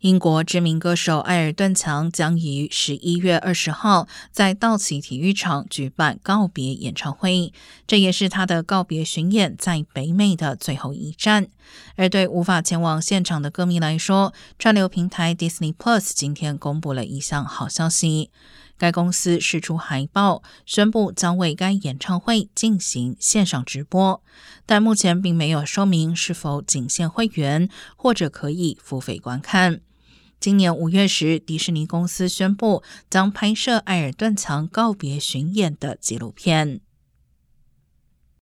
英国知名歌手埃尔顿·强将于十一月二十号在道奇体育场举办告别演唱会，这也是他的告别巡演在北美的最后一站。而对无法前往现场的歌迷来说，串流平台 Disney Plus 今天公布了一项好消息，该公司释出海报，宣布将为该演唱会进行线上直播，但目前并没有说明是否仅限会员或者可以付费观看。今年五月时，迪士尼公司宣布将拍摄艾尔顿强告别巡演的纪录片。